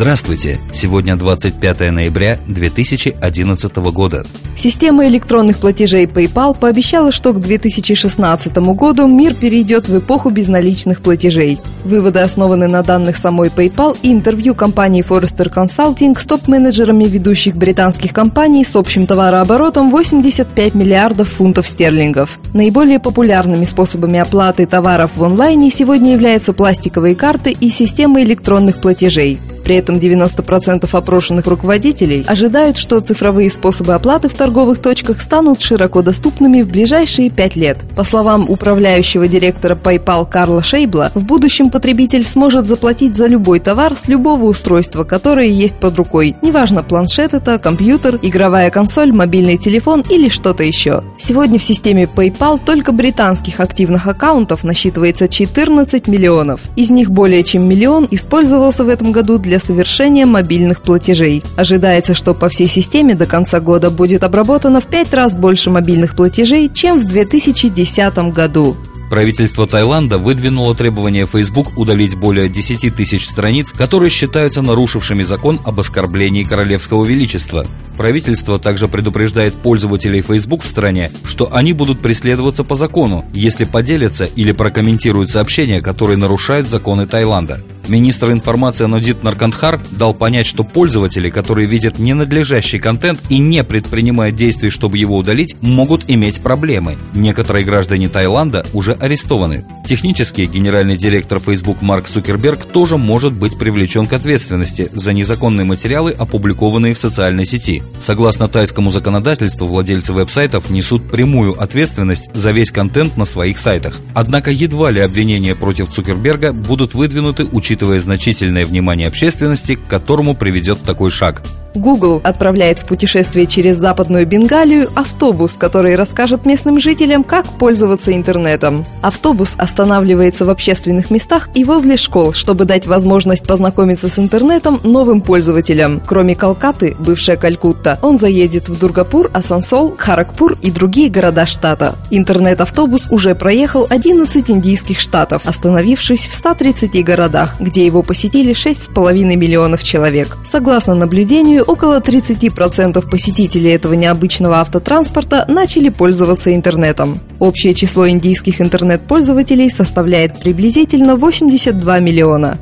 Здравствуйте! Сегодня 25 ноября 2011 года. Система электронных платежей PayPal пообещала, что к 2016 году мир перейдет в эпоху безналичных платежей. Выводы основаны на данных самой PayPal и интервью компании Forrester Consulting с топ-менеджерами ведущих британских компаний с общим товарооборотом 85 миллиардов фунтов стерлингов. Наиболее популярными способами оплаты товаров в онлайне сегодня являются пластиковые карты и системы электронных платежей. При этом 90% опрошенных руководителей ожидают, что цифровые способы оплаты в торговых точках станут широко доступными в ближайшие пять лет. По словам управляющего директора PayPal Карла Шейбла, в будущем потребитель сможет заплатить за любой товар с любого устройства, которое есть под рукой. Неважно, планшет это, компьютер, игровая консоль, мобильный телефон или что-то еще. Сегодня в системе PayPal только британских активных аккаунтов насчитывается 14 миллионов. Из них более чем миллион использовался в этом году для совершения мобильных платежей. Ожидается, что по всей системе до конца года будет обработано в пять раз больше мобильных платежей, чем в 2010 году. Правительство Таиланда выдвинуло требование Facebook удалить более 10 тысяч страниц, которые считаются нарушившими закон об оскорблении королевского величества. Правительство также предупреждает пользователей Facebook в стране, что они будут преследоваться по закону, если поделятся или прокомментируют сообщения, которые нарушают законы Таиланда. Министр информации Нодит Наркандхар дал понять, что пользователи, которые видят ненадлежащий контент и не предпринимают действий, чтобы его удалить, могут иметь проблемы. Некоторые граждане Таиланда уже арестованы. Технически генеральный директор Facebook Марк Цукерберг тоже может быть привлечен к ответственности за незаконные материалы, опубликованные в социальной сети. Согласно тайскому законодательству, владельцы веб-сайтов несут прямую ответственность за весь контент на своих сайтах. Однако едва ли обвинения против Цукерберга будут выдвинуты, учитывая значительное внимание общественности, к которому приведет такой шаг. Google отправляет в путешествие через Западную Бенгалию автобус, который расскажет местным жителям, как пользоваться интернетом. Автобус останавливается в общественных местах и возле школ, чтобы дать возможность познакомиться с интернетом новым пользователям. Кроме Калкаты, бывшая Калькутта, он заедет в Дургапур, Асансол, Харакпур и другие города штата. Интернет-автобус уже проехал 11 индийских штатов, остановившись в 130 городах, где его посетили 6,5 миллионов человек. Согласно наблюдению, около 30% посетителей этого необычного автотранспорта начали пользоваться интернетом. Общее число индийских интернет-пользователей составляет приблизительно 82 миллиона.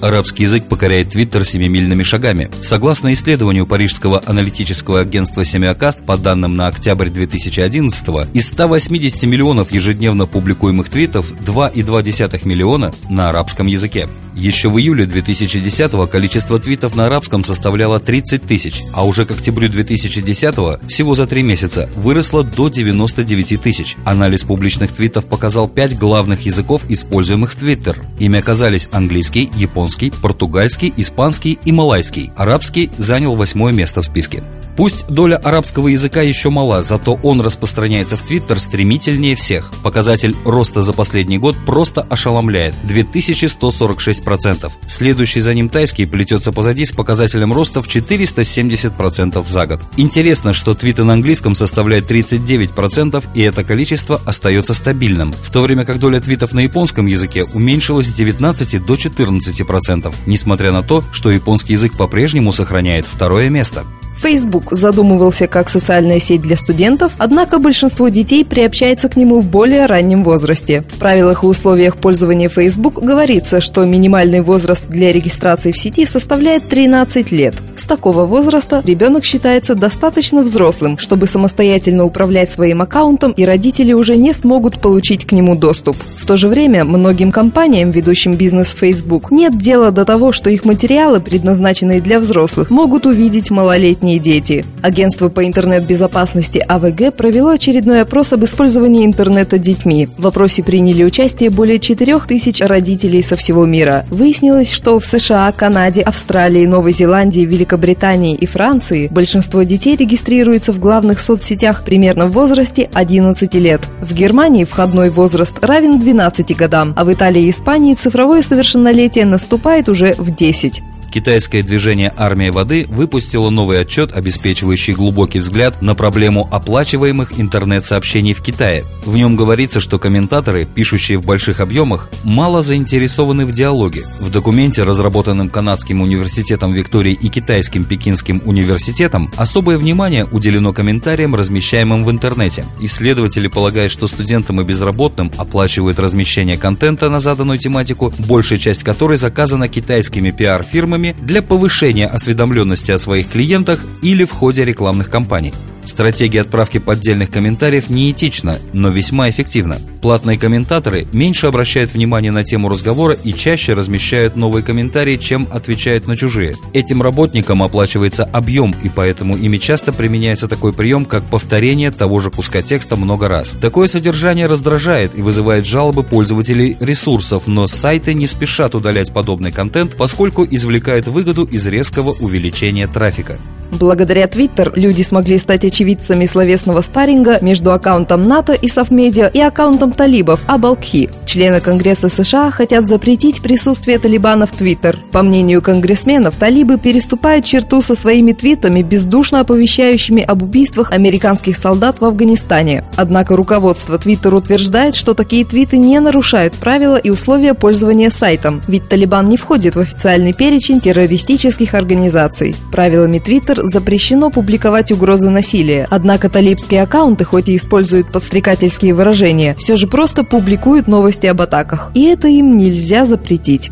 Арабский язык покоряет Твиттер семимильными шагами. Согласно исследованию парижского аналитического агентства Семиокаст по данным на октябрь 2011 из 180 миллионов ежедневно публикуемых твитов 2,2 миллиона на арабском языке. Еще в июле 2010 количество твитов на арабском составляло 30 тысяч, а уже к октябрю 2010 всего за три месяца выросло до 99 тысяч. Анализ публичных твитов показал пять главных языков, используемых в Твиттер. Ими оказались английский, японский, португальский, испанский и малайский. Арабский занял восьмое место в списке. Пусть доля арабского языка еще мала, зато он распространяется в Твиттер стремительнее всех. Показатель роста за последний год просто ошеломляет – 2146%. Следующий за ним тайский плетется позади с показателем роста в 470% за год. Интересно, что твиты на английском составляет 39%, и это количество остается стабильным, в то время как доля твитов на японском языке уменьшилась с 19 до 14%, несмотря на то, что японский язык по-прежнему сохраняет второе место. Facebook задумывался как социальная сеть для студентов, однако большинство детей приобщается к нему в более раннем возрасте. В правилах и условиях пользования Facebook говорится, что минимальный возраст для регистрации в сети составляет 13 лет. С такого возраста ребенок считается достаточно взрослым, чтобы самостоятельно управлять своим аккаунтом, и родители уже не смогут получить к нему доступ. В то же время многим компаниям, ведущим бизнес Facebook, нет дела до того, что их материалы, предназначенные для взрослых, могут увидеть малолетние дети. Агентство по интернет-безопасности АВГ провело очередной опрос об использовании интернета детьми. В опросе приняли участие более 4 тысяч родителей со всего мира. Выяснилось, что в США, Канаде, Австралии, Новой Зеландии, Великобритании и Франции большинство детей регистрируется в главных соцсетях примерно в возрасте 11 лет. В Германии входной возраст равен 12 годам, а в Италии и Испании цифровое совершеннолетие наступает уже в 10. Китайское движение «Армия воды» выпустило новый отчет, обеспечивающий глубокий взгляд на проблему оплачиваемых интернет-сообщений в Китае. В нем говорится, что комментаторы, пишущие в больших объемах, мало заинтересованы в диалоге. В документе, разработанном Канадским университетом Виктории и Китайским Пекинским университетом, особое внимание уделено комментариям, размещаемым в интернете. Исследователи полагают, что студентам и безработным оплачивают размещение контента на заданную тематику, большая часть которой заказана китайскими пиар-фирмами для повышения осведомленности о своих клиентах или в ходе рекламных кампаний. Стратегия отправки поддельных комментариев неэтична, но весьма эффективна. Платные комментаторы меньше обращают внимание на тему разговора и чаще размещают новые комментарии, чем отвечают на чужие. Этим работникам оплачивается объем, и поэтому ими часто применяется такой прием, как повторение того же куска текста много раз. Такое содержание раздражает и вызывает жалобы пользователей ресурсов, но сайты не спешат удалять подобный контент, поскольку извлекают выгоду из резкого увеличения трафика. Благодаря Twitter люди смогли стать очевидцами словесного спарринга между аккаунтом НАТО и Софмедиа и аккаунтом талибов Абалкхи. Члены Конгресса США хотят запретить присутствие талибанов в Твиттер. По мнению конгрессменов, талибы переступают черту со своими твитами, бездушно оповещающими об убийствах американских солдат в Афганистане. Однако руководство Твиттер утверждает, что такие твиты не нарушают правила и условия пользования сайтом, ведь Талибан не входит в официальный перечень террористических организаций. Правилами Твиттер запрещено публиковать угрозы насилия, однако талибские аккаунты, хоть и используют подстрекательские выражения, все же просто публикуют новости об атаках, и это им нельзя запретить.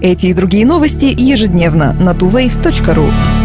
Эти и другие новости ежедневно на tuwave.ru.